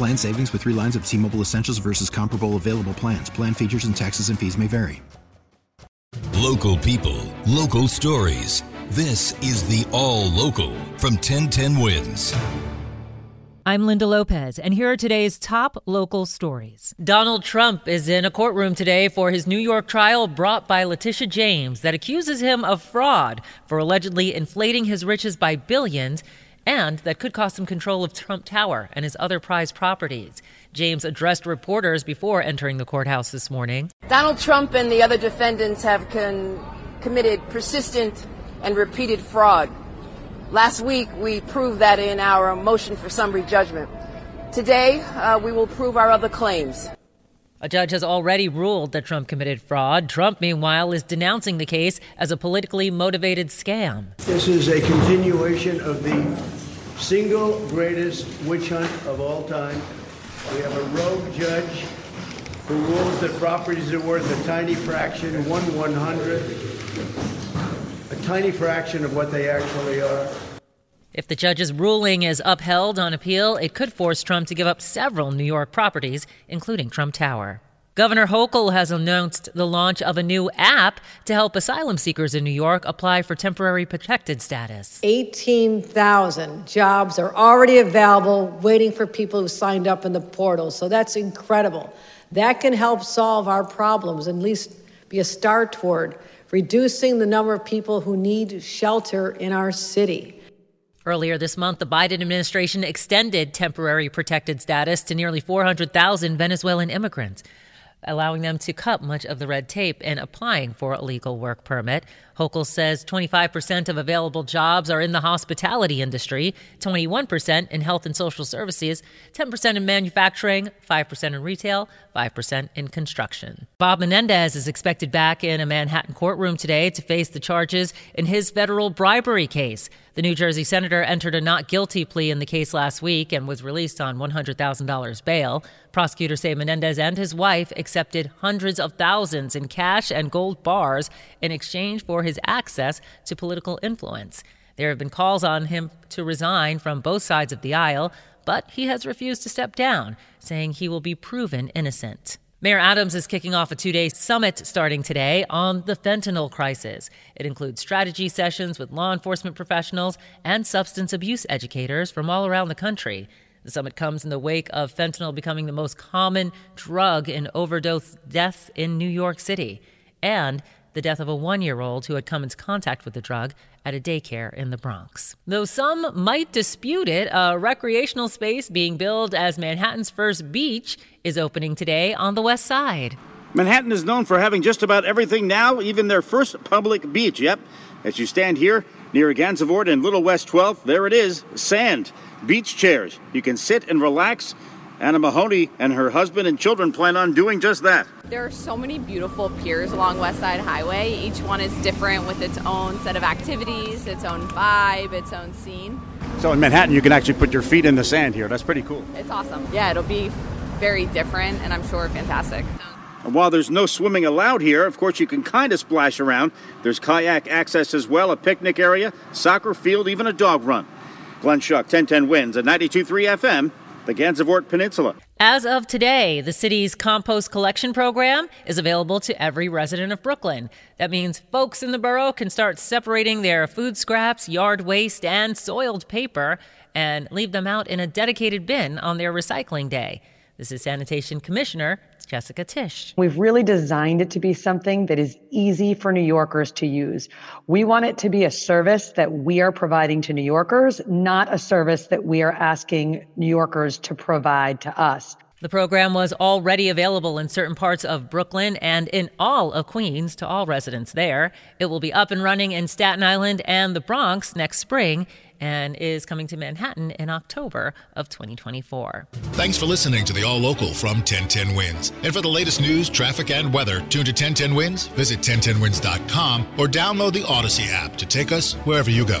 Plan savings with three lines of T Mobile Essentials versus comparable available plans. Plan features and taxes and fees may vary. Local people, local stories. This is the All Local from 1010 Wins. I'm Linda Lopez, and here are today's top local stories. Donald Trump is in a courtroom today for his New York trial brought by Letitia James that accuses him of fraud for allegedly inflating his riches by billions and that could cost him control of Trump Tower and his other prized properties. James addressed reporters before entering the courthouse this morning. Donald Trump and the other defendants have con- committed persistent and repeated fraud. Last week, we proved that in our motion for summary judgment. Today, uh, we will prove our other claims. A judge has already ruled that Trump committed fraud. Trump, meanwhile, is denouncing the case as a politically motivated scam. This is a continuation of the single greatest witch hunt of all time. We have a rogue judge who rules that properties are worth a tiny fraction, one one hundred, a tiny fraction of what they actually are. If the judge's ruling is upheld on appeal, it could force Trump to give up several New York properties, including Trump Tower. Governor Hochul has announced the launch of a new app to help asylum seekers in New York apply for temporary protected status. 18,000 jobs are already available, waiting for people who signed up in the portal. So that's incredible. That can help solve our problems, at least be a start toward reducing the number of people who need shelter in our city. Earlier this month, the Biden administration extended temporary protected status to nearly 400,000 Venezuelan immigrants allowing them to cut much of the red tape in applying for a legal work permit. Hochul says 25% of available jobs are in the hospitality industry, 21% in health and social services, 10% in manufacturing, 5% in retail, 5% in construction. Bob Menendez is expected back in a Manhattan courtroom today to face the charges in his federal bribery case. The New Jersey senator entered a not guilty plea in the case last week and was released on $100,000 bail. Prosecutors say Menendez and his wife accepted hundreds of thousands in cash and gold bars in exchange for his access to political influence. There have been calls on him to resign from both sides of the aisle, but he has refused to step down, saying he will be proven innocent. Mayor Adams is kicking off a two day summit starting today on the fentanyl crisis. It includes strategy sessions with law enforcement professionals and substance abuse educators from all around the country. The summit comes in the wake of fentanyl becoming the most common drug in overdose deaths in New York City and the death of a one year old who had come into contact with the drug at a daycare in the Bronx. Though some might dispute it, a recreational space being billed as Manhattan's first beach is opening today on the west side. Manhattan is known for having just about everything now, even their first public beach. Yep. As you stand here near Gansevoort and Little West 12th, there it is sand, beach chairs. You can sit and relax Anna Mahoney and her husband and children plan on doing just that. There are so many beautiful piers along West Side Highway. Each one is different with its own set of activities, its own vibe, its own scene. So in Manhattan, you can actually put your feet in the sand here. That's pretty cool. It's awesome. Yeah, it'll be very different and I'm sure fantastic. And while there's no swimming allowed here, of course, you can kind of splash around. There's kayak access as well, a picnic area, soccer field, even a dog run. Glenn Schuck, 1010 wins at 92.3 FM the Gansevoort Peninsula. As of today, the city's compost collection program is available to every resident of Brooklyn. That means folks in the borough can start separating their food scraps, yard waste, and soiled paper and leave them out in a dedicated bin on their recycling day. This is Sanitation Commissioner Jessica Tisch. We've really designed it to be something that is easy for New Yorkers to use. We want it to be a service that we are providing to New Yorkers, not a service that we are asking New Yorkers to provide to us. The program was already available in certain parts of Brooklyn and in all of Queens to all residents there. It will be up and running in Staten Island and the Bronx next spring and is coming to Manhattan in October of 2024. Thanks for listening to the All Local from 1010 Wins. And for the latest news, traffic, and weather, tune to 1010 Wins, visit 1010wins.com, or download the Audacy app to take us wherever you go.